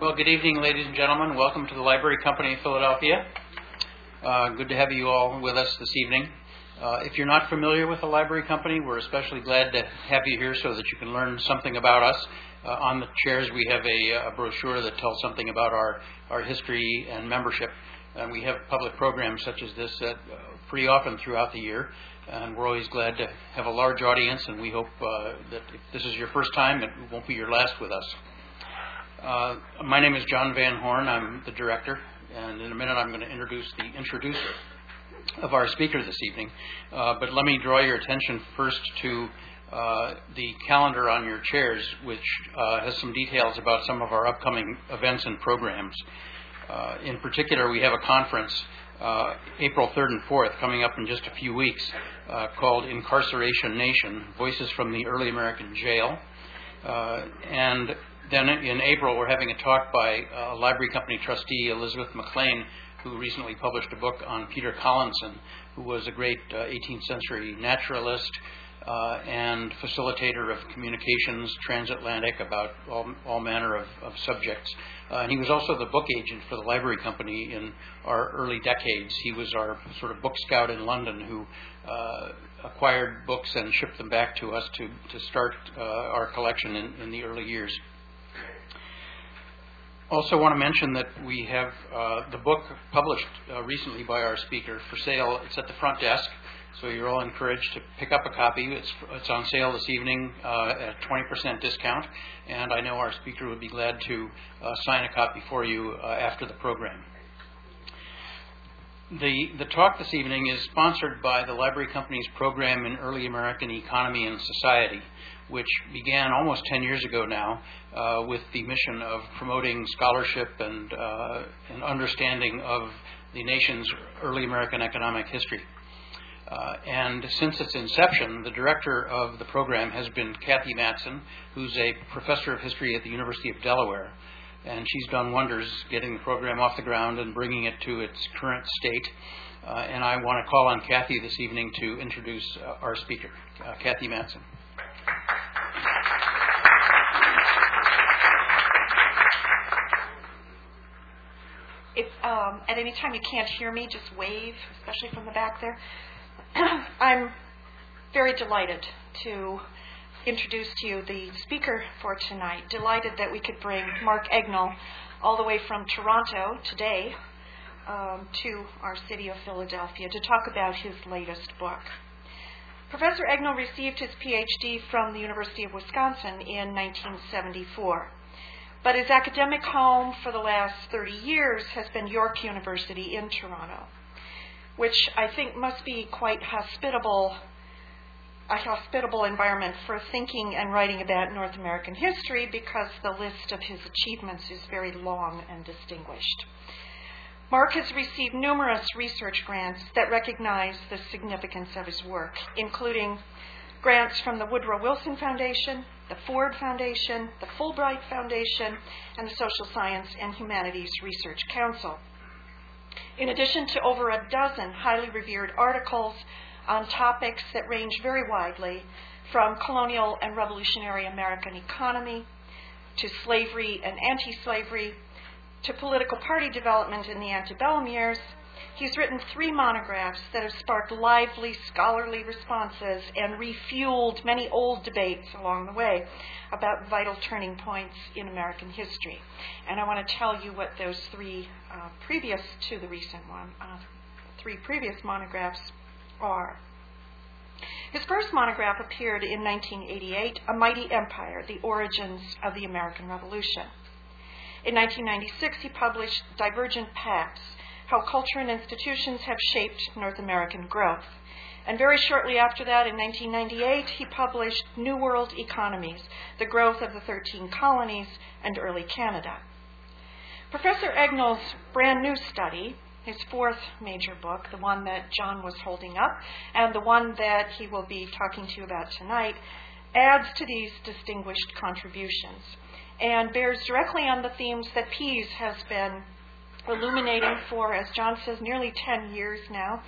Well, good evening, ladies and gentlemen. Welcome to the Library Company of Philadelphia. Uh, good to have you all with us this evening. Uh, if you're not familiar with the Library Company, we're especially glad to have you here so that you can learn something about us. Uh, on the chairs, we have a, a, brochure that tells something about our, our history and membership. And we have public programs such as this uh, pretty often throughout the year. And we're always glad to have a large audience, and we hope uh, that if this is your first time, it won't be your last with us. Uh, my name is John Van Horne. I'm the director, and in a minute I'm going to introduce the introducer of our speaker this evening. Uh, but let me draw your attention first to uh, the calendar on your chairs, which uh, has some details about some of our upcoming events and programs. Uh, in particular, we have a conference uh, April 3rd and 4th coming up in just a few weeks called Incarceration Nation Voices from the Early American Jail. and then in April, we're having a talk by uh, library company trustee Elizabeth McLean, who recently published a book on Peter Collinson, who was a great uh, 18th century naturalist uh, and facilitator of communications transatlantic about all, all manner of, of subjects. Uh, and he was also the book agent for the library company in our early decades. He was our sort of book scout in London who uh, acquired books and shipped them back to us to, to start uh, our collection in, in the early years. Also, want to mention that we have uh, the book published uh, recently by our speaker for sale. It's at the front desk, so you're all encouraged to pick up a copy. It's, it's on sale this evening uh, at 20% discount, and I know our speaker would be glad to uh, sign a copy for you uh, after the program. The, the talk this evening is sponsored by the Library Company's program in Early American Economy and Society which began almost 10 years ago now uh, with the mission of promoting scholarship and uh, an understanding of the nation's early American economic history. Uh, and since its inception, the director of the program has been Cathy Matson, who's a professor of history at the University of Delaware. And she's done wonders getting the program off the ground and bringing it to its current state. Uh, and I want to call on Cathy this evening to introduce uh, our speaker, uh, Cathy Matson. um, at any time you can't hear me, just wave, especially from the back there. I'm very delighted to introduce to you the speaker for tonight. Delighted that we could bring Mark Egnal all the way from Toronto today um, to our city of Philadelphia to talk about his latest book. Professor Egnal received his PhD from the University of Wisconsin in 1974. But his academic home for the last 30 years has been York University in Toronto, which I think must be quite hospitable a hospitable environment for thinking and writing about North American history because the list of his achievements is very long and distinguished. Mark has received numerous research grants that recognize the significance of his work, including grants from the Woodrow Wilson Foundation, the Ford Foundation, the Fulbright Foundation, and the Social Science and Humanities Research Council. In addition to over a dozen highly revered articles on topics that range very widely from colonial and revolutionary American economy to slavery and anti slavery to political party development in the antebellum years, he's written three monographs that have sparked lively scholarly responses and refueled many old debates along the way about vital turning points in American history. And I want to tell you what those three uh, previous to the recent one, uh, three previous monographs are. His first monograph appeared in 1988, A Mighty Empire The Origins of the American Revolution. In 1996, he published Divergent Paths How Culture and Institutions Have Shaped North American Growth. And very shortly after that, in 1998, he published New World Economies The Growth of the Thirteen Colonies and Early Canada. Professor Egnal's brand new study, his fourth major book, the one that John was holding up, and the one that he will be talking to you about tonight, adds to these distinguished contributions and bears directly on the themes that PEAES has been illuminating for, as John says, nearly 10 years now,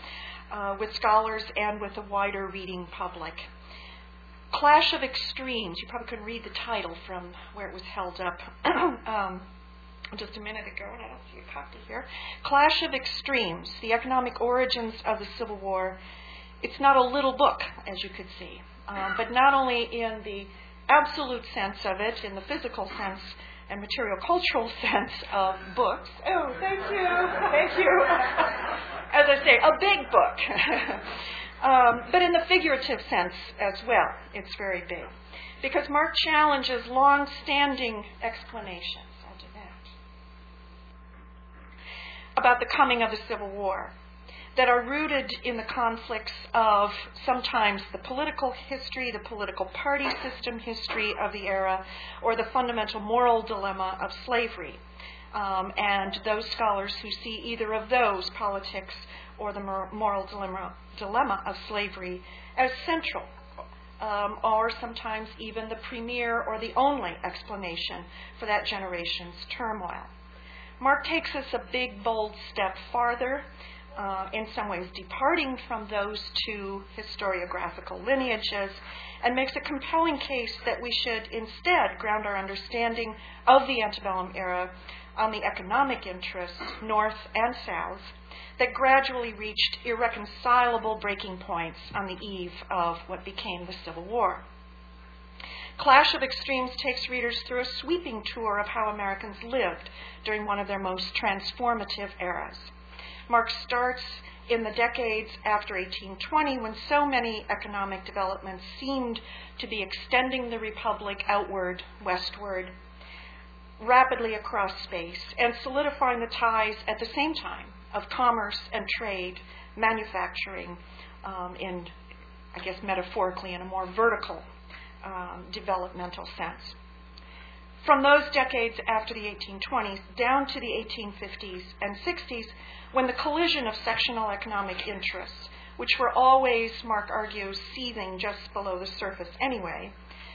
uh, with scholars and with a wider reading public. Clash of Extremes, you probably couldn't read the title from where it was held up. um, just a minute ago, and I don't see a copy here. Clash of Extremes The Economic Origins of the Civil War. It's not a little book, as you could see, um, but not only in the absolute sense of it, in the physical sense and material cultural sense of books. Oh, thank you, thank you. As I say, a big book. um, but in the figurative sense as well, it's very big. Because Mark challenges long standing explanations about the coming of the Civil War that are rooted in the conflicts of sometimes the political history, the political party system history of the era, or the fundamental moral dilemma of slavery. Um, and those scholars who see either of those, politics or the moral dilemma, dilemma of slavery, as central, um, or sometimes even the premier or the only explanation for that generation's turmoil. Mark takes us a big, bold step farther, uh, in some ways departing from those two historiographical lineages, and makes a compelling case that we should instead ground our understanding of the antebellum era on the economic interests, North and South, that gradually reached irreconcilable breaking points on the eve of what became the Civil War. Clash of Extremes takes readers through a sweeping tour of how Americans lived during one of their most transformative eras. Mark starts in the decades after 1820 when so many economic developments seemed to be extending the republic outward, westward, rapidly across space, and solidifying the ties at the same time of commerce and trade, manufacturing, um, in, I guess, metaphorically, in a more vertical um, developmental sense. From those decades after the 1820s down to the 1850s and 60s, when the collision of sectional economic interests, which were always, Mark argues, seething just below the surface anyway,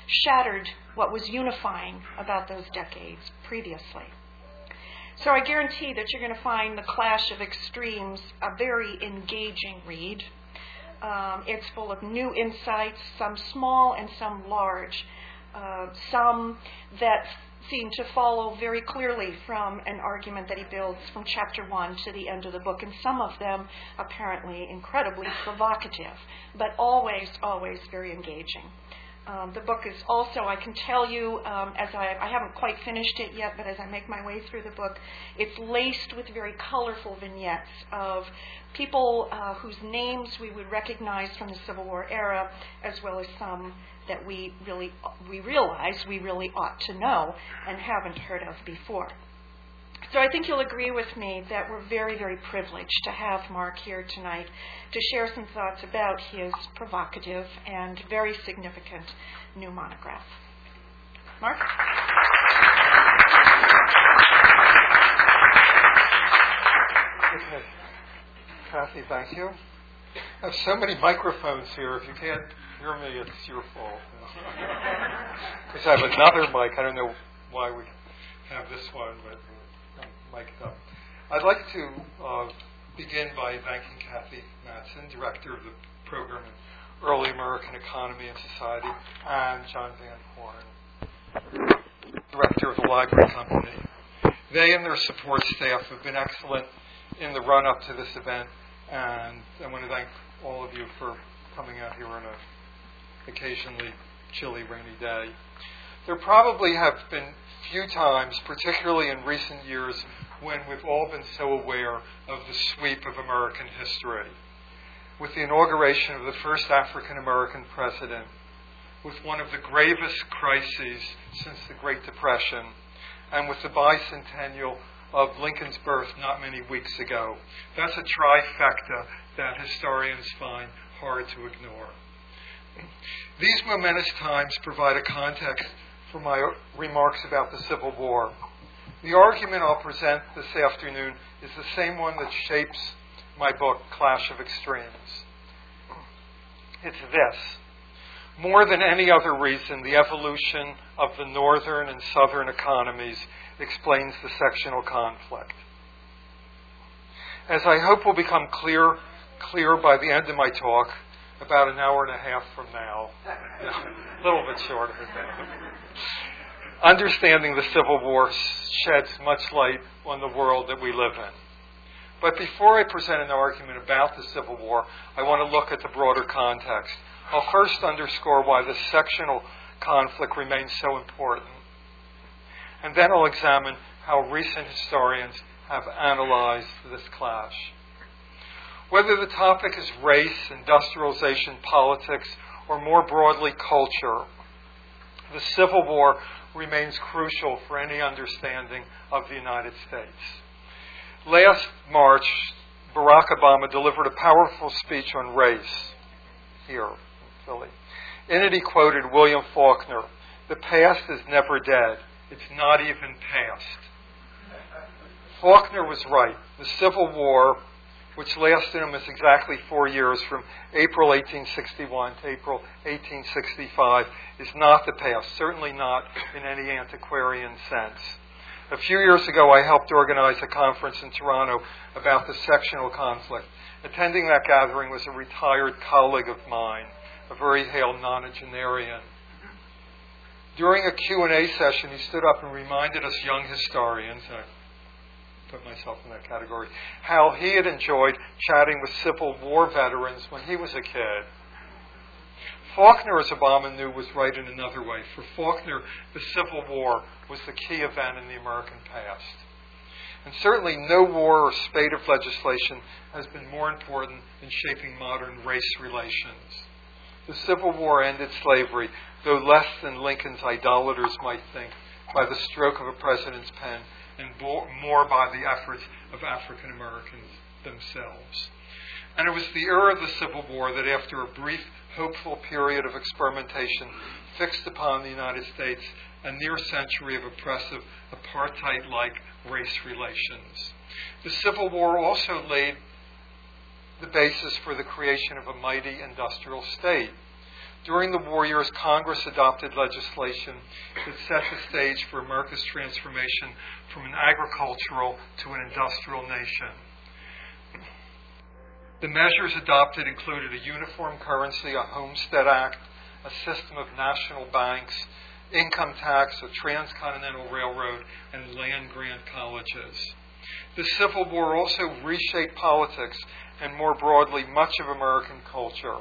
shattered what was unifying about those decades previously. So I guarantee that you're going to find The Clash of Extremes a very engaging read. Um, it's full of new insights, some small and some large, uh, some that seem to follow very clearly from an argument that he builds from chapter one to the end of the book, and some of them apparently incredibly provocative, but always, always very engaging. Um, the book is also, I can tell you, um, as I, I haven't quite finished it yet, but as I make my way through the book, it's laced with very colorful vignettes of people uh, whose names we would recognize from the Civil War era, as well as some that we really we realize we really ought to know and haven't heard of before. So I think you'll agree with me that we're very, very privileged to have Mark here tonight to share some thoughts about his provocative and very significant new monograph. Mark? Okay. Cathy, thank you. I have so many microphones here. If you can't hear me, it's your fault. Because I have another mic. I don't know why we have this one, but mic'd up. I'd like to uh, begin by thanking Cathy Matson, director of the program in Early American Economy and Society, and John Van Horne, director of the Library Company. They and their support staff have been excellent in the run up to this event, and I want to thank all of you for coming out here on a occasionally chilly, rainy day. There probably have been few times, particularly in recent years, when we've all been so aware of the sweep of American history. With the inauguration of the first African American president, with one of the gravest crises since the Great Depression, and with the bicentennial of Lincoln's birth not many weeks ago. That's a trifecta that historians find hard to ignore. These momentous times provide a context for my remarks about the Civil War. The argument I'll present this afternoon is the same one that shapes my book, Clash of Extremes. It's this. More than any other reason, the evolution of the northern and southern economies explains the sectional conflict. As I hope will become clear, clear by the end of my talk, about an hour and a half from now. a little bit shorter than that. understanding the Civil War sheds much light on the world that we live in. But before I present an argument about the Civil War, I want to look at the broader context. I'll first underscore why the sectional conflict remains so important. And then I'll examine how recent historians have analyzed this clash. Whether the topic is race, industrialization, politics, or more broadly culture, the Civil War remains crucial for any understanding of the United States. Last March, Barack Obama delivered a powerful speech on race here in Philly. In it, he quoted William Faulkner The past is never dead, it's not even past. Faulkner was right. The Civil War which lasted almost exactly four years from April 1861 to April 1865, is not the past, certainly not in any antiquarian sense. A few years ago, I helped organize a conference in Toronto about the sectional conflict. Attending that gathering was a retired colleague of mine, a very hale nonagenarian. During a Q&A session, he stood up and reminded us young historians, I put myself in that category, how he had enjoyed chatting with Civil War veterans when he was a kid. Faulkner, as Obama knew, was right in another way. For Faulkner, the Civil War was the key event in the American past. And certainly no war or spate of legislation has been more important in shaping modern race relations. The Civil War ended slavery, though less than Lincoln's idolaters might think, by the stroke of a president's pen and more by the efforts of African Americans themselves. And it was the era of the Civil War that, after a brief, hopeful period of experimentation, fixed upon the United States a near century of oppressive, apartheid like race relations. The Civil War also laid the basis for the creation of a mighty industrial state during the war years, Congress adopted legislation that set the stage for America's transformation from an agricultural to an industrial nation. The measures adopted included a uniform currency, a Homestead Act, a system of national banks, income tax, a transcontinental railroad, and land grant colleges. The Civil War also reshaped politics and, more broadly, much of American culture.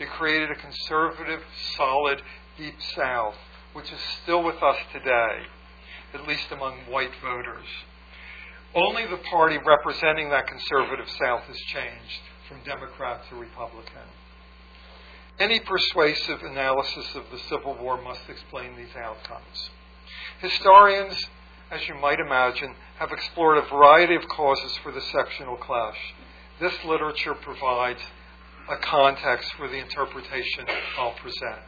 It created a conservative, solid, deep South, which is still with us today, at least among white voters. Only the party representing that conservative South has changed from Democrat to Republican. Any persuasive analysis of the Civil War must explain these outcomes. Historians, as you might imagine, have explored a variety of causes for the sectional clash. This literature provides a context for the interpretation I'll present.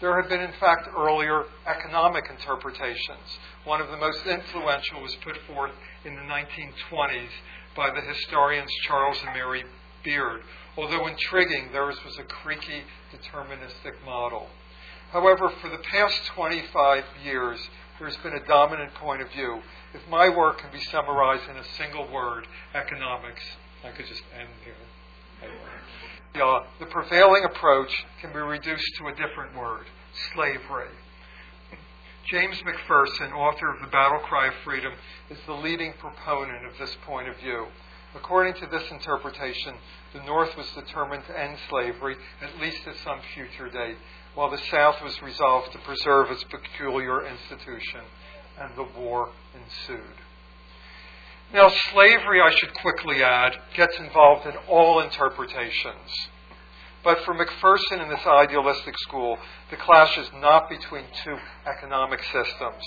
There have been, in fact, earlier economic interpretations. One of the most influential was put forth in the 1920s by the historians Charles and Mary Beard. Although intriguing, theirs was a creaky, deterministic model. However, for the past 25 years, there's been a dominant point of view. If my work can be summarized in a single word, economics, I could just end here. Uh, the prevailing approach can be reduced to a different word slavery. James McPherson, author of The Battle Cry of Freedom, is the leading proponent of this point of view. According to this interpretation, the North was determined to end slavery, at least at some future date, while the South was resolved to preserve its peculiar institution, and the war ensued. Now, slavery, I should quickly add, gets involved in all interpretations. But for McPherson and this idealistic school, the clash is not between two economic systems,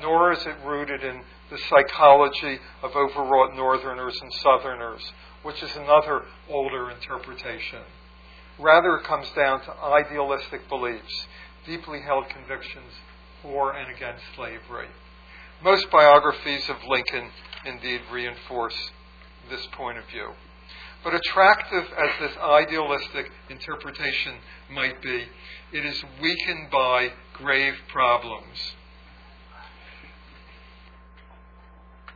nor is it rooted in the psychology of overwrought Northerners and Southerners, which is another older interpretation. Rather, it comes down to idealistic beliefs, deeply held convictions for and against slavery. Most biographies of Lincoln indeed reinforce this point of view. But attractive as this idealistic interpretation might be, it is weakened by grave problems.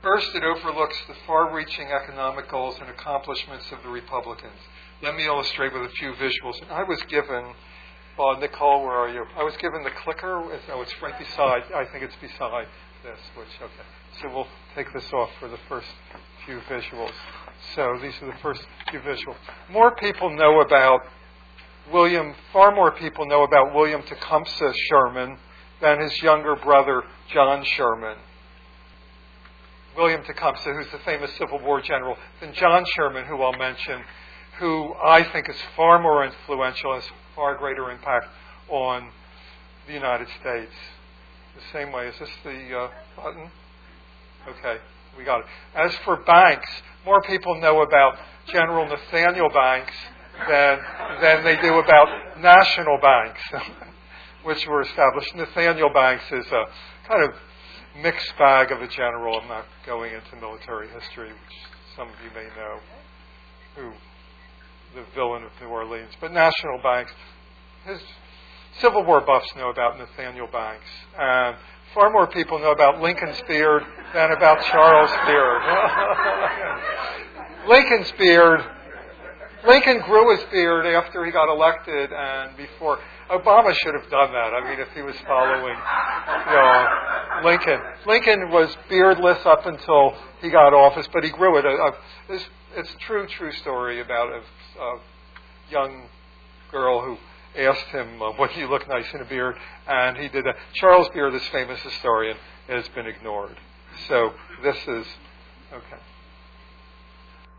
First, it overlooks the far reaching economic goals and accomplishments of the Republicans. Let me illustrate with a few visuals. I was given Uh, Nicole, where are you? I was given the clicker. Oh, it's right beside. I think it's beside this. Which okay. So we'll take this off for the first few visuals. So these are the first few visuals. More people know about William. Far more people know about William Tecumseh Sherman than his younger brother John Sherman. William Tecumseh, who's the famous Civil War general, than John Sherman, who I'll mention, who I think is far more influential, has far greater impact on the United States. The same way. Is this the uh, button? Okay, we got it. As for banks, more people know about General Nathaniel Banks than, than they do about national banks, which were established. Nathaniel Banks is a kind of mixed bag of a general. I'm not going into military history, which some of you may know, who the villain of New Orleans. But national banks, his Civil War buffs know about Nathaniel Banks. And far more people know about Lincoln's beard than about Charles' beard. Lincoln's beard. Lincoln grew his beard after he got elected and before. Obama should have done that. I mean, if he was following you know, Lincoln. Lincoln was beardless up until he got office, but he grew it. Uh, it's, it's a true, true story about a, a young girl who asked him, uh, "What do you look nice in a beard?" And he did that. Charles Beard, this famous historian, has been ignored. So this is okay.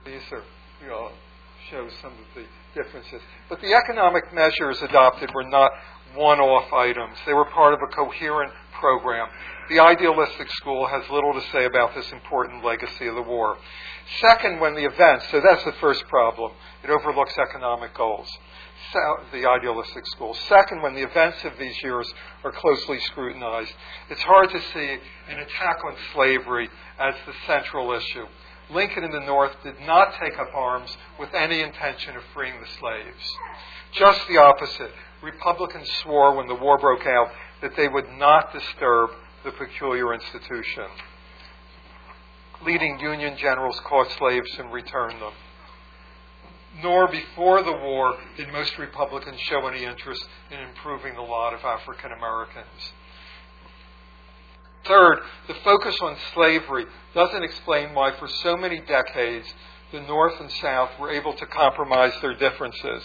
These are you know show some of the differences. But the economic measures adopted were not one-off items. They were part of a coherent program. The idealistic school has little to say about this important legacy of the war. Second, when the events, so that's the first problem, it overlooks economic goals the idealistic school. Second, when the events of these years are closely scrutinized, it's hard to see an attack on slavery as the central issue. Lincoln in the North did not take up arms with any intention of freeing the slaves. Just the opposite. Republicans swore when the war broke out that they would not disturb the peculiar institution. Leading Union generals caught slaves and returned them nor before the war did most Republicans show any interest in improving the lot of African Americans. Third, the focus on slavery doesn't explain why, for so many decades, the North and South were able to compromise their differences.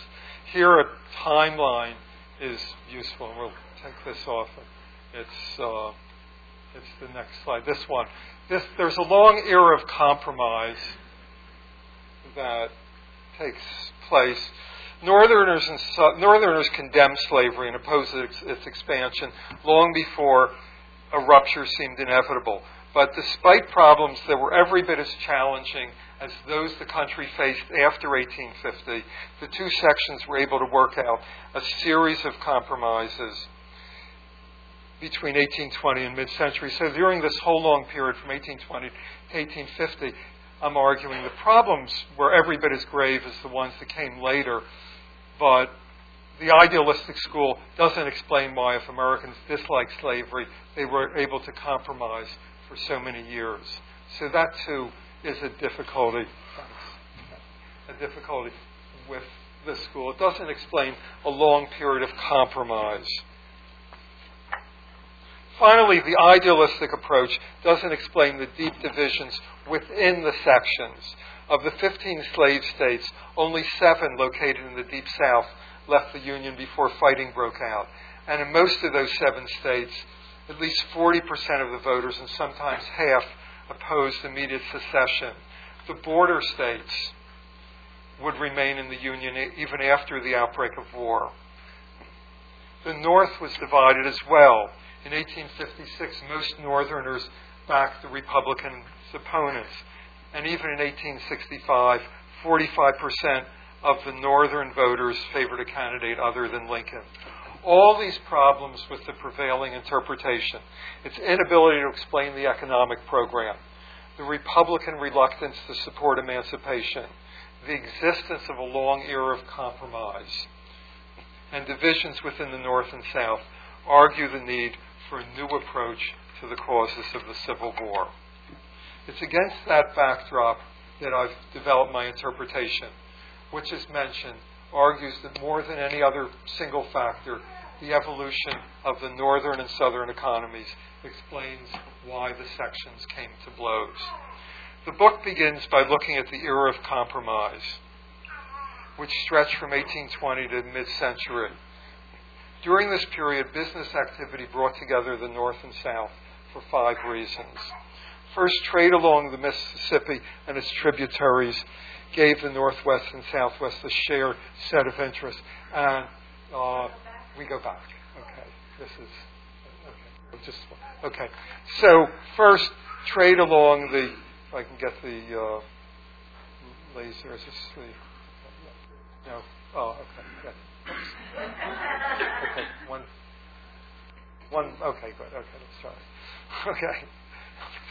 Here, a timeline is useful. We'll take this off. It's, uh, it's the next slide. This one. This, there's a long era of compromise that takes place. Northerners, and Northerners condemned slavery and opposed its, its expansion long before a rupture seemed inevitable. But despite problems that were every bit as challenging as those the country faced after 1850, the two sections were able to work out a series of compromises between 1820 and mid century. So during this whole long period from 1820 to 1850, I'm arguing the problems were every bit as grave as the ones that came later, but the idealistic school doesn't explain why, if Americans disliked slavery, they were able to compromise for so many years. So that too is a difficulty. A difficulty with this school. It doesn't explain a long period of compromise. Finally, the idealistic approach doesn't explain the deep divisions within the sections. Of the 15 slave states, only seven located in the Deep South left the Union before fighting broke out. And in most of those seven states, at least 40% of the voters, and sometimes half, opposed immediate secession. The border states would remain in the Union even after the outbreak of war. The North was divided as well. In 1856, most Northerners backed the Republican opponents. And even in 1865, 45% of the Northern voters favored a candidate other than Lincoln. All these problems with the prevailing interpretation, its inability to explain the economic program, the Republican reluctance to support emancipation, the existence of a long era of compromise, and divisions within the North and South argue the need for a new approach to the causes of the Civil War. It's against that backdrop that I've developed my interpretation, which is mentioned argues that more than any other single factor, the evolution of the northern and southern economies explains why the sections came to blows. The book begins by looking at the era of compromise, which stretched from 1820 to mid century. During this period, business activity brought together the North and South for five reasons. First, trade along the Mississippi and its tributaries gave the Northwest and Southwest a shared set of interests. And uh, we go back. Okay, this is okay. Just okay. So first, trade along the. If I can get the uh, laser. Is this the? No. Oh, okay. Good. Okay. One. One. Okay. Good. Okay. Let's try. Okay.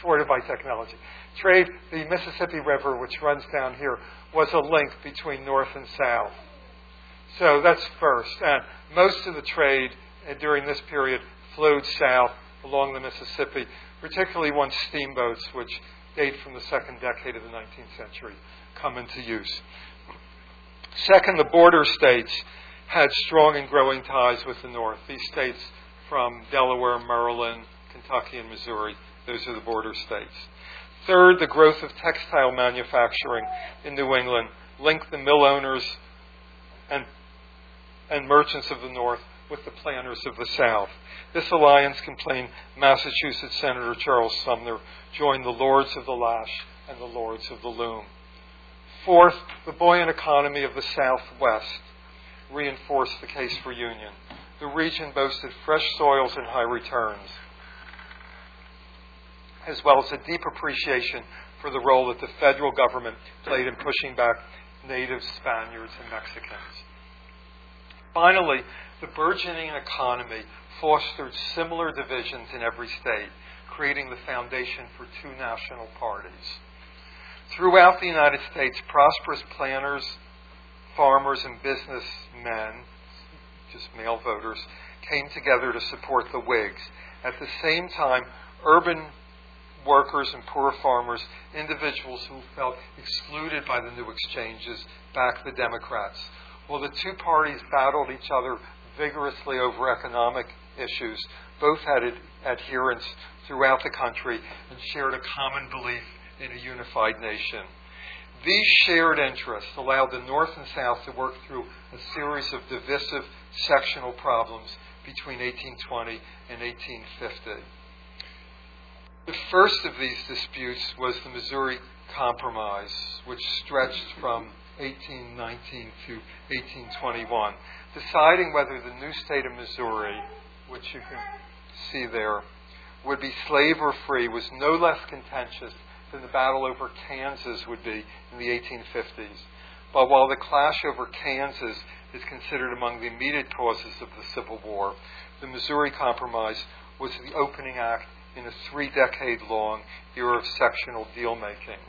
Thwarted by technology. Trade. The Mississippi River, which runs down here, was a link between North and South. So that's first. And most of the trade uh, during this period flowed south along the Mississippi, particularly once steamboats, which date from the second decade of the 19th century, come into use. Second, the border states had strong and growing ties with the North. These states from Delaware, Maryland, Kentucky, and Missouri, those are the border states. Third, the growth of textile manufacturing in New England linked the mill owners and, and merchants of the North with the planters of the South. This alliance complained Massachusetts Senator Charles Sumner joined the Lords of the Lash and the Lords of the Loom. Fourth, the buoyant economy of the Southwest reinforced the case for union. The region boasted fresh soils and high returns, as well as a deep appreciation for the role that the federal government played in pushing back native Spaniards and Mexicans. Finally, the burgeoning economy fostered similar divisions in every state, creating the foundation for two national parties. Throughout the United States, prosperous planters, farmers, and businessmen, just male voters, came together to support the Whigs. At the same time, urban workers and poor farmers, individuals who felt excluded by the new exchanges, backed the Democrats. While the two parties battled each other vigorously over economic issues, both had adherents throughout the country and shared a common belief in a unified nation. These shared interests allowed the North and South to work through a series of divisive sectional problems between 1820 and 1850. The first of these disputes was the Missouri Compromise, which stretched from 1819 to 1821, deciding whether the new state of Missouri, which you can see there, would be slave or free was no less contentious than the battle over Kansas would be in the 1850s. But while the clash over Kansas is considered among the immediate causes of the Civil War, the Missouri Compromise was the opening act in a three decade long era of sectional deal making.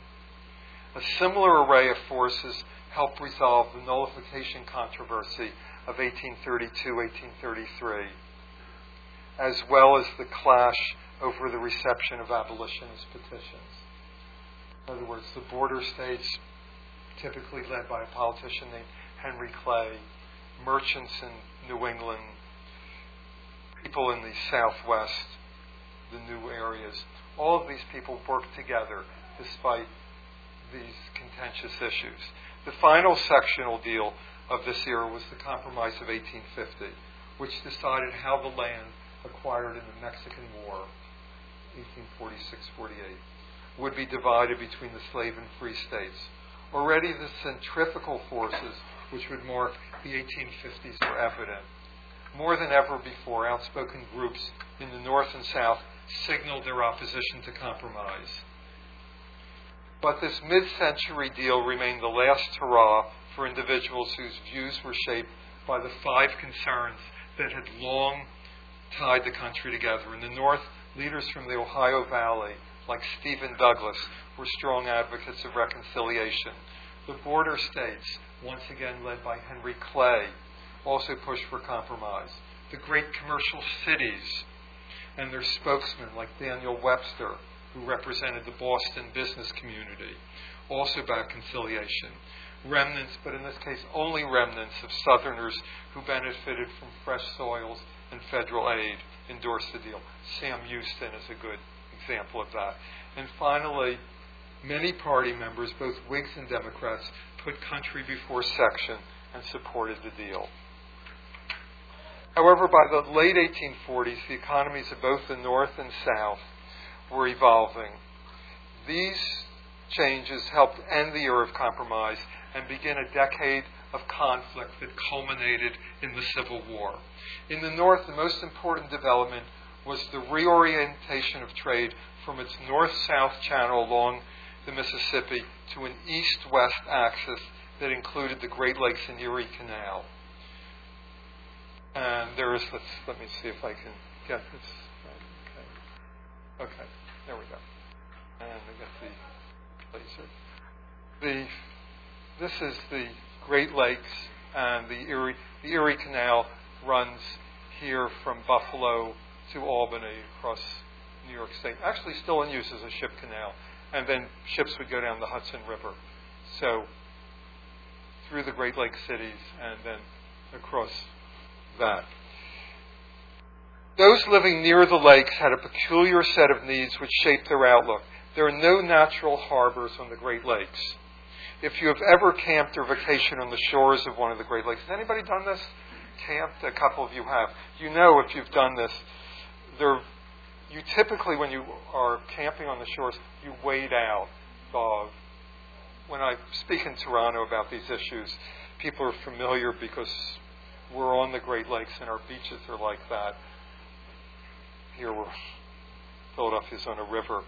A similar array of forces helped resolve the nullification controversy of 1832 1833, as well as the clash over the reception of abolitionist petitions. In other words, the border states, typically led by a politician named Henry Clay, merchants in New England, people in the Southwest, the new areas. All of these people worked together despite these contentious issues. The final sectional deal of this era was the Compromise of 1850, which decided how the land acquired in the Mexican War, 1846 48, would be divided between the slave and free states. Already the centrifugal forces which would mark the 1850s were evident. More than ever before, outspoken groups in the North and South signaled their opposition to compromise. But this mid century deal remained the last hurrah for individuals whose views were shaped by the five concerns that had long tied the country together. In the North, leaders from the Ohio Valley, like Stephen Douglas, were strong advocates of reconciliation. The border states, once again led by Henry Clay, also pushed for compromise. The great commercial cities and their spokesmen, like Daniel Webster, who represented the Boston business community, also about conciliation. remnants, but in this case only remnants of Southerners who benefited from fresh soils and federal aid, endorsed the deal. Sam Houston is a good example of that. And finally, many party members, both Whigs and Democrats, put country before section and supported the deal. However, by the late 1840s, the economies of both the North and South were evolving. These changes helped end the era of compromise and begin a decade of conflict that culminated in the Civil War. In the North, the most important development was the reorientation of trade from its north south channel along the Mississippi to an east west axis that included the Great Lakes and Erie Canal. And there is, let's, let me see if I can get this. Okay. Okay, there we go. And I get the laser. The, this is the Great Lakes and the Erie, the Erie Canal runs here from Buffalo to Albany across New York State. Actually, still in use as a ship canal. And then ships would go down the Hudson River. So, through the Great Lakes cities and then across that. Those living near the lakes had a peculiar set of needs which shaped their outlook. There are no natural harbors on the Great Lakes. If you have ever camped or vacationed on the shores of one of the Great Lakes, has anybody done this? Camped? A couple of you have. You know if you've done this, there, you typically, when you are camping on the shores, you wade out. Uh, when I speak in Toronto about these issues, people are familiar because we're on the Great Lakes and our beaches are like that. Here we're Philadelphia's on a river.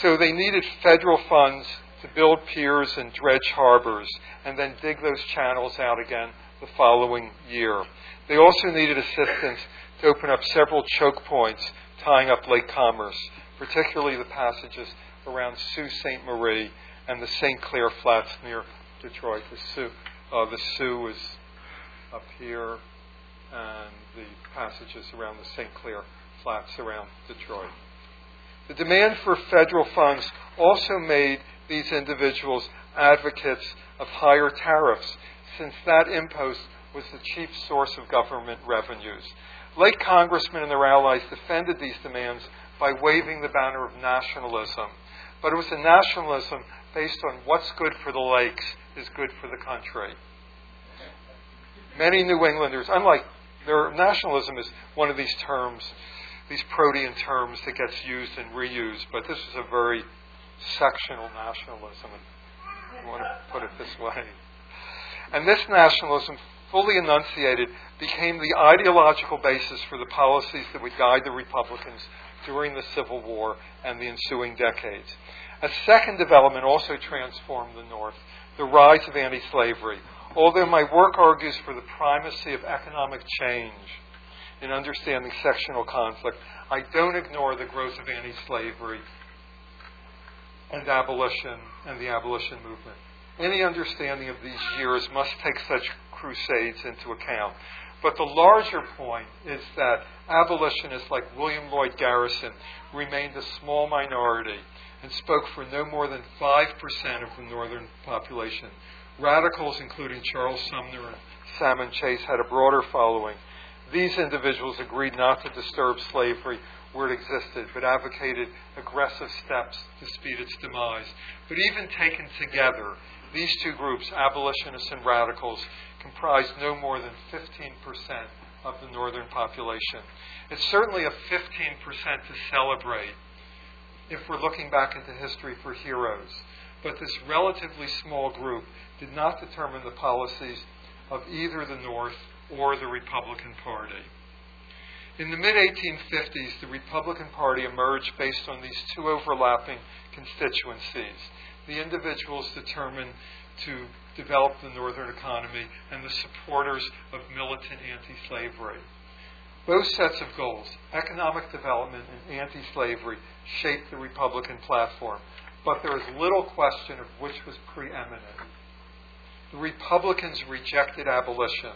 So they needed federal funds to build piers and dredge harbors and then dig those channels out again the following year. They also needed assistance to open up several choke points tying up Lake Commerce, particularly the passages around Sault Ste. Marie and the St. Clair Flats near Detroit. The Soo, uh, the Soo is up here, and the passages around the St. Clair Flats around Detroit. The demand for federal funds also made these individuals advocates of higher tariffs, since that impost was the chief source of government revenues. Late congressmen and their allies defended these demands by waving the banner of nationalism. But it was a nationalism based on what's good for the lakes is good for the country. Many New Englanders, unlike their nationalism is one of these terms, these protean terms that gets used and reused, but this is a very sectional nationalism, if you want to put it this way. And this nationalism, fully enunciated, became the ideological basis for the policies that would guide the Republicans during the Civil War and the ensuing decades. A second development also transformed the North the rise of anti slavery. Although my work argues for the primacy of economic change in understanding sectional conflict, I don't ignore the growth of anti slavery and abolition and the abolition movement. Any understanding of these years must take such crusades into account. But the larger point is that abolitionists like William Lloyd Garrison remained a small minority and spoke for no more than 5% of the northern population. Radicals, including Charles Sumner and Salmon Chase, had a broader following. These individuals agreed not to disturb slavery where it existed, but advocated aggressive steps to speed its demise. But even taken together, these two groups, abolitionists and radicals, comprised no more than 15% of the northern population. It's certainly a 15% to celebrate if we're looking back into history for heroes. But this relatively small group did not determine the policies of either the North or the Republican Party. In the mid 1850s, the Republican Party emerged based on these two overlapping constituencies the individuals determined to develop the Northern economy and the supporters of militant anti slavery. Both sets of goals, economic development and anti slavery, shaped the Republican platform, but there is little question of which was preeminent. The Republicans rejected abolition.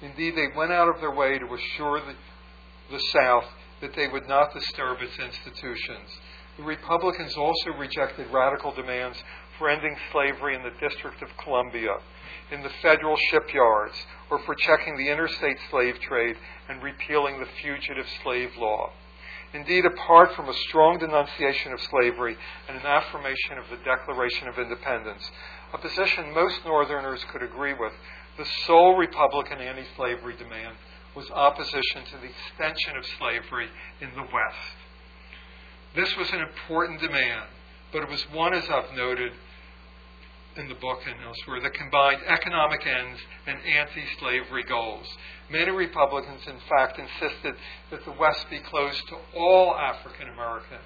Indeed, they went out of their way to assure the, the South that they would not disturb its institutions. The Republicans also rejected radical demands for ending slavery in the District of Columbia, in the federal shipyards, or for checking the interstate slave trade and repealing the fugitive slave law. Indeed, apart from a strong denunciation of slavery and an affirmation of the Declaration of Independence, a position most Northerners could agree with, the sole Republican anti slavery demand was opposition to the extension of slavery in the West. This was an important demand, but it was one, as I've noted in the book and elsewhere, that combined economic ends and anti slavery goals. Many Republicans, in fact, insisted that the West be closed to all African Americans,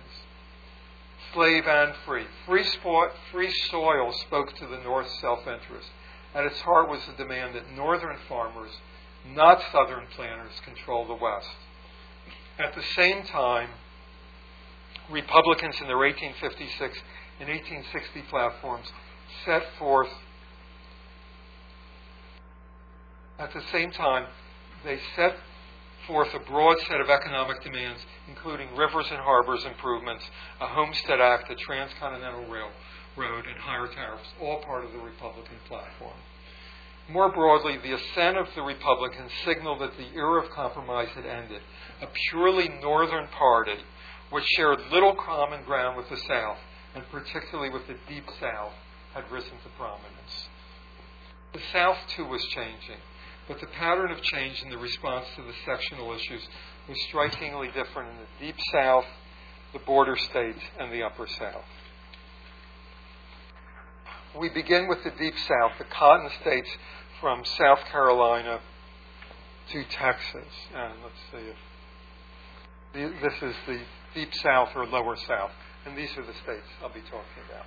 slave and free. Free, sport, free soil spoke to the North's self interest. At its heart was the demand that Northern farmers, not Southern planters, control the West. At the same time, Republicans in their 1856 and 1860 platforms set forth, at the same time, they set forth a broad set of economic demands, including rivers and harbors improvements, a Homestead Act, a transcontinental railroad, and higher tariffs, all part of the Republican platform. More broadly, the ascent of the Republicans signaled that the era of compromise had ended. A purely Northern party, which shared little common ground with the South, and particularly with the Deep South, had risen to prominence. The South, too, was changing. But the pattern of change in the response to the sectional issues was strikingly different in the Deep South, the border states, and the Upper South. We begin with the Deep South, the cotton states from South Carolina to Texas. And let's see if this is the Deep South or Lower South. And these are the states I'll be talking about.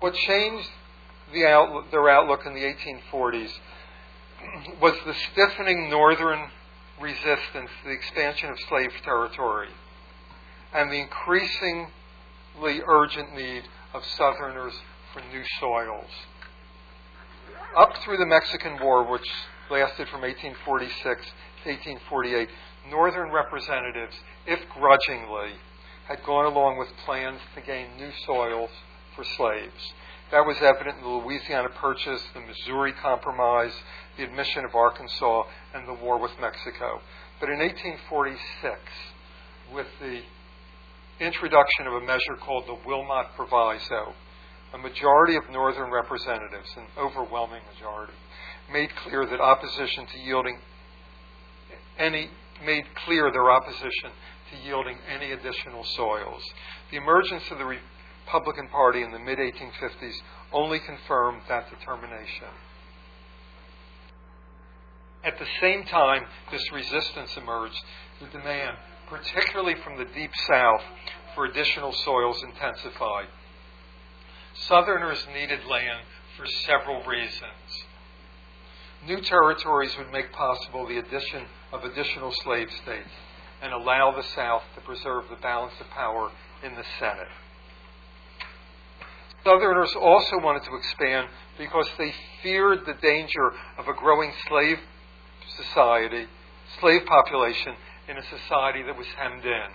What changed the outlook, their outlook in the 1840s was the stiffening northern resistance to the expansion of slave territory and the increasingly urgent need of Southerners for new soils. Up through the Mexican War, which lasted from 1846 to 1848, Northern representatives, if grudgingly, had gone along with plans to gain new soils for slaves. That was evident in the Louisiana Purchase, the Missouri Compromise, the admission of Arkansas, and the war with Mexico. But in 1846, with the introduction of a measure called the Wilmot Proviso, a majority of Northern representatives, an overwhelming majority, made clear that opposition to yielding any made clear their opposition to yielding any additional soils. The emergence of the Republican Party in the mid 1850s only confirmed that determination. At the same time this resistance emerged, the demand, particularly from the Deep South, for additional soils intensified. Southerners needed land for several reasons. New territories would make possible the addition of additional slave states and allow the South to preserve the balance of power in the Senate. Southerners also wanted to expand because they feared the danger of a growing slave society, slave population in a society that was hemmed in.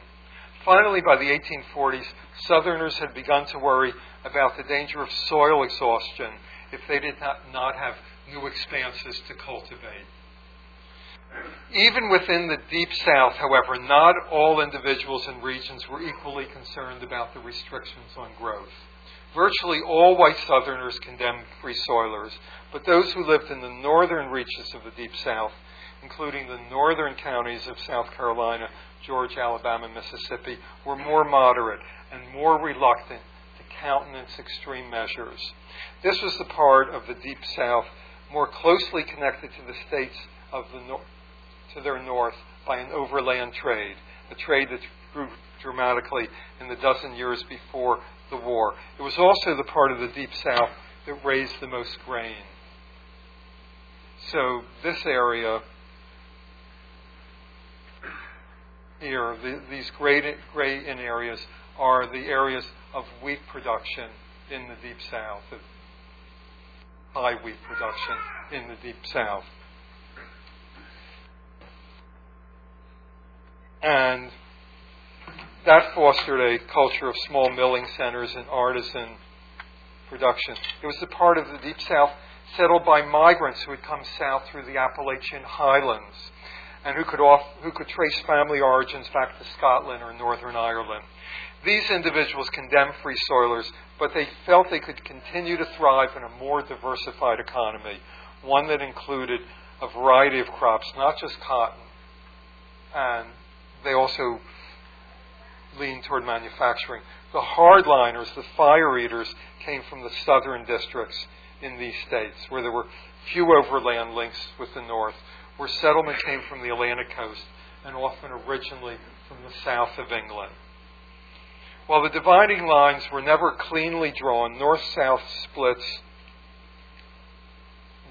Finally, by the 1840s, Southerners had begun to worry about the danger of soil exhaustion if they did not, not have new expanses to cultivate. Even within the Deep South, however, not all individuals and regions were equally concerned about the restrictions on growth. Virtually all white Southerners condemned free soilers, but those who lived in the northern reaches of the Deep South including the northern counties of South Carolina, Georgia, Alabama, and Mississippi, were more moderate and more reluctant to countenance extreme measures. This was the part of the Deep South more closely connected to the states of the to their north by an overland trade, a trade that grew dramatically in the dozen years before the war. It was also the part of the Deep South that raised the most grain. So this area here, the, these gray, gray in areas, are the areas of wheat production in the Deep South, high wheat production in the Deep South. And that fostered a culture of small milling centers and artisan production. It was the part of the Deep South settled by migrants who had come south through the Appalachian Highlands and who could, off, who could trace family origins back to Scotland or Northern Ireland. These individuals condemned free soilers, but they felt they could continue to thrive in a more diversified economy, one that included a variety of crops, not just cotton. And they also leaned toward manufacturing. The hardliners, the fire eaters, came from the southern districts in these states, where there were few overland links with the north, where settlement came from the Atlantic coast and often originally from the south of England. While the dividing lines were never cleanly drawn, north south splits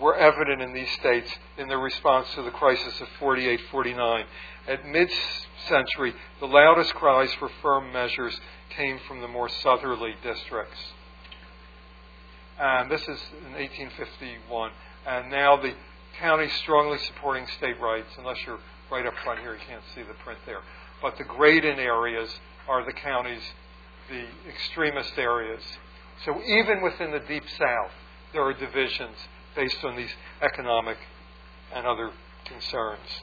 were evident in these states in their response to the crisis of 48 49. At mid century, the loudest cries for firm measures came from the more southerly districts. And this is in 1851. And now the counties strongly supporting state rights, unless you're right up front here, you can't see the print there. But the grade-in areas are the counties, the extremist areas. So even within the Deep South, there are divisions based on these economic and other concerns.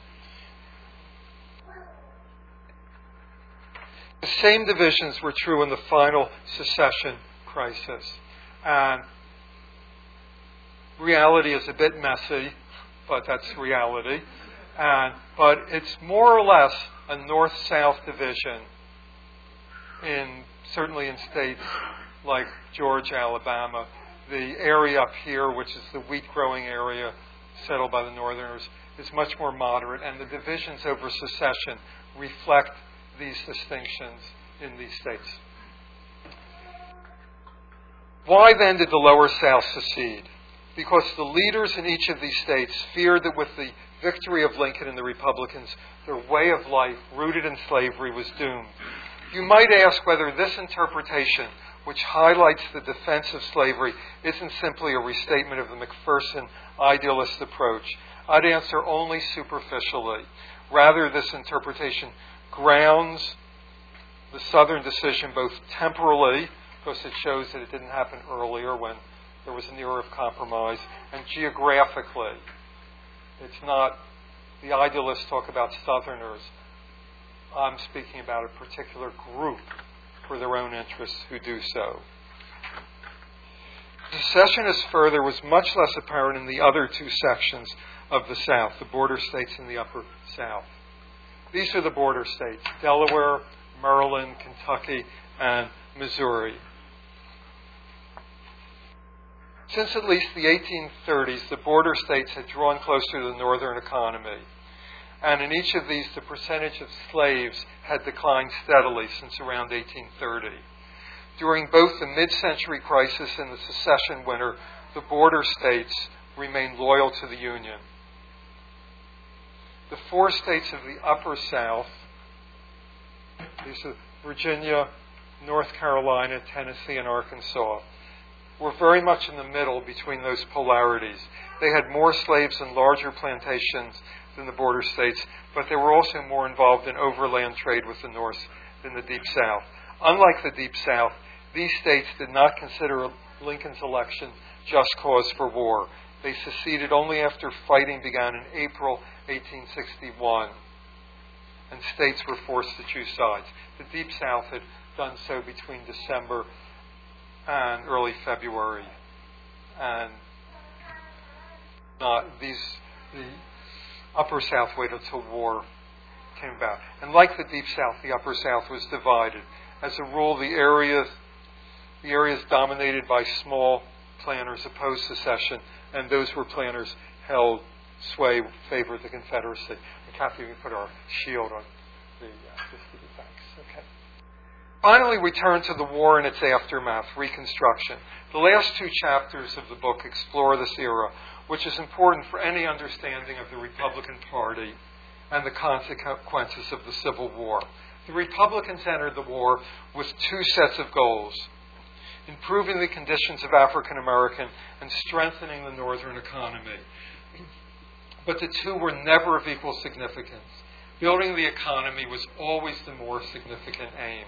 The same divisions were true in the final secession crisis. And reality is a bit messy, but that's reality. And, but it's more or less a north south division in certainly in states like Georgia, Alabama, the area up here, which is the wheat growing area settled by the Northerners, is much more moderate, and the divisions over secession reflect these distinctions in these states. Why then did the lower South secede? Because the leaders in each of these states feared that with the victory of Lincoln and the Republicans, their way of life, rooted in slavery, was doomed. You might ask whether this interpretation which highlights the defense of slavery isn't simply a restatement of the McPherson idealist approach. I'd answer only superficially. Rather, this interpretation grounds the Southern decision both temporally, because it shows that it didn't happen earlier when there was an era of compromise, and geographically. It's not, the idealists talk about Southerners. I'm speaking about a particular group for their own interests who do so. Secessionist further was much less apparent in the other two sections of the South, the border states in the upper South. These are the border states Delaware, Maryland, Kentucky, and Missouri. Since at least the 1830s, the border states had drawn closer to the northern economy and in each of these, the percentage of slaves had declined steadily since around 1830. During both the mid century crisis and the secession winter, the border states remained loyal to the Union. The four states of the Upper South, these are Virginia, North Carolina, Tennessee, and Arkansas, were very much in the middle between those polarities. They had more slaves and larger plantations than the border states, but they were also more involved in overland trade with the North than the Deep South. Unlike the Deep South, these states did not consider Lincoln's election just cause for war. They seceded only after fighting began in April 1861, and states were forced to choose sides. The Deep South had done so between December and early February, and not these the Upper South waited until war came about. And like the Deep South, the Upper South was divided. As a rule, the areas, the areas dominated by small planters opposed secession, and those were planters held sway favored the Confederacy. And Cathy, we put our shield on the uh, thanks. Okay. Finally, we turn to the war and its aftermath, Reconstruction. The last two chapters of the book explore this era, which is important for any understanding of the Republican Party and the consequences of the Civil War. The Republicans entered the war with two sets of goals improving the conditions of African American and strengthening the Northern economy. But the two were never of equal significance. Building the economy was always the more significant aim.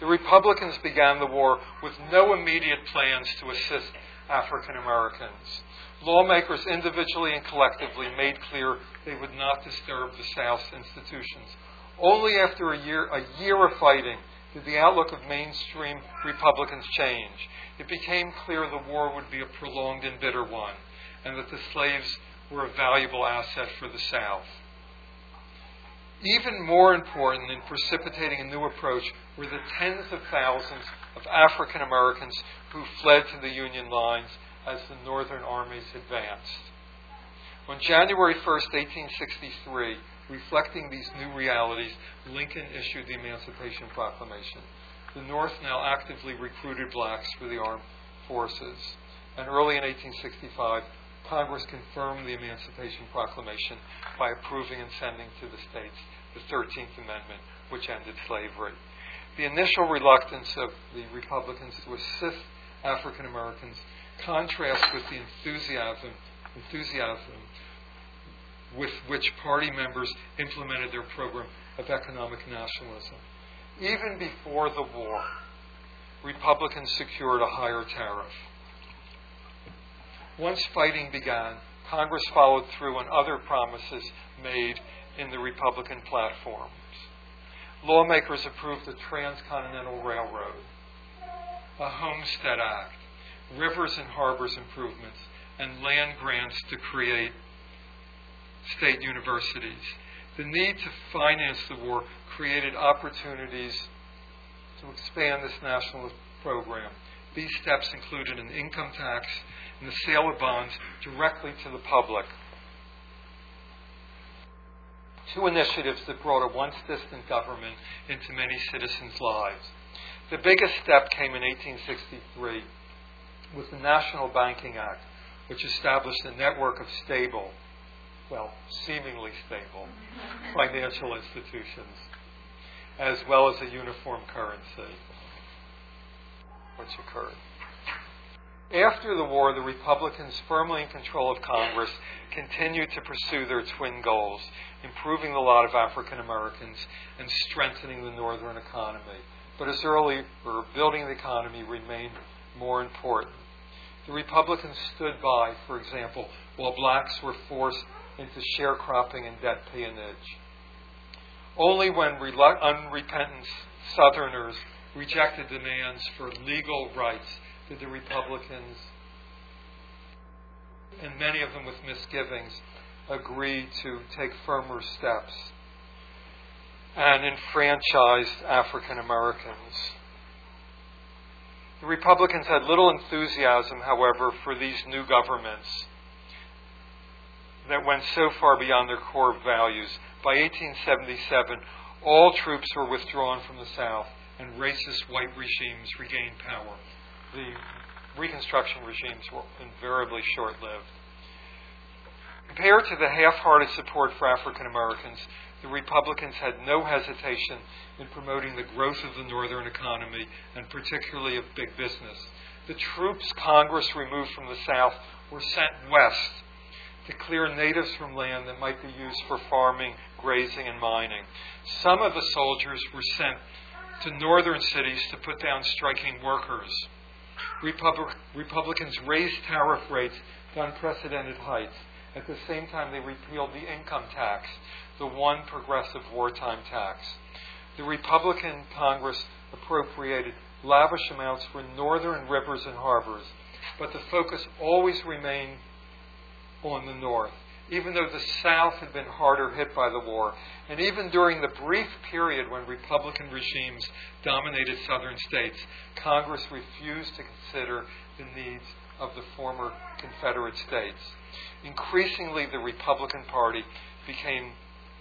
The Republicans began the war with no immediate plans to assist African Americans. Lawmakers individually and collectively made clear they would not disturb the South's institutions. Only after a year, a year of fighting did the outlook of mainstream Republicans change. It became clear the war would be a prolonged and bitter one, and that the slaves were a valuable asset for the South. Even more important in precipitating a new approach were the tens of thousands of African Americans who fled to the Union lines as the Northern armies advanced. On January 1, 1863, reflecting these new realities, Lincoln issued the Emancipation Proclamation. The North now actively recruited blacks for the armed forces. And early in 1865, Congress confirmed the Emancipation Proclamation by approving and sending to the states the 13th Amendment, which ended slavery. The initial reluctance of the Republicans to assist African Americans contrasts with the enthusiasm, enthusiasm with which party members implemented their program of economic nationalism. Even before the war, Republicans secured a higher tariff. Once fighting began, Congress followed through on other promises made in the Republican platforms. Lawmakers approved the Transcontinental Railroad, a Homestead Act, rivers and harbors improvements, and land grants to create state universities. The need to finance the war created opportunities to expand this national program. These steps included an income tax and the sale of bonds directly to the public. Two initiatives that brought a once distant government into many citizens' lives. The biggest step came in 1863 with the National Banking Act, which established a network of stable, well, seemingly stable financial institutions, as well as a uniform currency, which occurred. After the war, the Republicans, firmly in control of Congress, continued to pursue their twin goals improving the lot of African Americans and strengthening the northern economy. But as earlier, building the economy remained more important. The Republicans stood by, for example, while blacks were forced into sharecropping and debt peonage. Only when unrepentant Southerners rejected demands for legal rights did the Republicans, and many of them with misgivings, agree to take firmer steps and enfranchised African Americans. The Republicans had little enthusiasm, however, for these new governments that went so far beyond their core values. By 1877, all troops were withdrawn from the South, and racist white regimes regained power. The Reconstruction regimes were invariably short lived. Compared to the half hearted support for African Americans, the Republicans had no hesitation in promoting the growth of the northern economy and particularly of big business. The troops Congress removed from the South were sent west to clear natives from land that might be used for farming, grazing, and mining. Some of the soldiers were sent to northern cities to put down striking workers. Republic- Republicans raised tariff rates to unprecedented heights. At the same time, they repealed the income tax, the one progressive wartime tax. The Republican Congress appropriated lavish amounts for northern rivers and harbors, but the focus always remained on the north, even though the South had been harder hit by the war. And even during the brief period when Republican regimes dominated southern states, Congress refused to consider the needs of the former Confederate states. Increasingly, the Republican Party became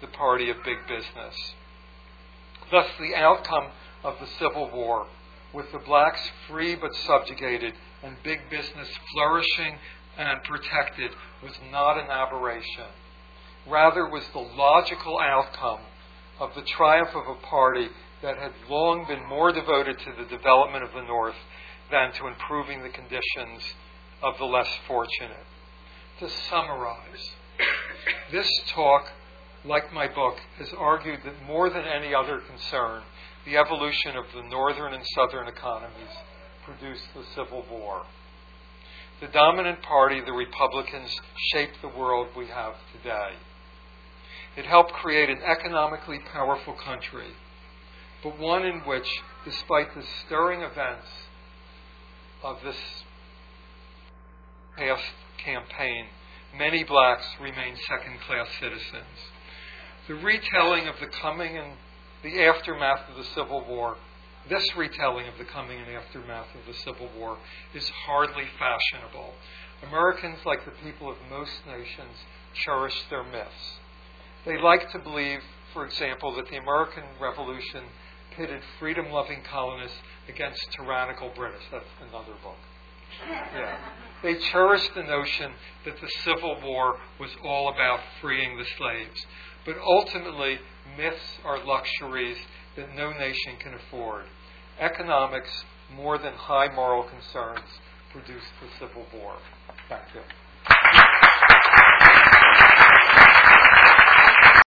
the party of big business. Thus, the outcome of the Civil War, with the blacks free but subjugated and big business flourishing and protected, was not an aberration. Rather, was the logical outcome of the triumph of a party that had long been more devoted to the development of the North than to improving the conditions of the less fortunate. To summarize, this talk, like my book, has argued that more than any other concern, the evolution of the northern and southern economies produced the Civil War. The dominant party, the Republicans, shaped the world we have today. It helped create an economically powerful country, but one in which, despite the stirring events of this past campaign, many blacks remain second class citizens. The retelling of the coming and the aftermath of the Civil War, this retelling of the coming and aftermath of the Civil War, is hardly fashionable. Americans, like the people of most nations, cherish their myths. They like to believe, for example, that the American Revolution pitted freedom loving colonists against tyrannical British. That's another book. Yeah. They cherished the notion that the Civil War was all about freeing the slaves. But ultimately, myths are luxuries that no nation can afford. Economics, more than high moral concerns, produced the Civil War. Thank you.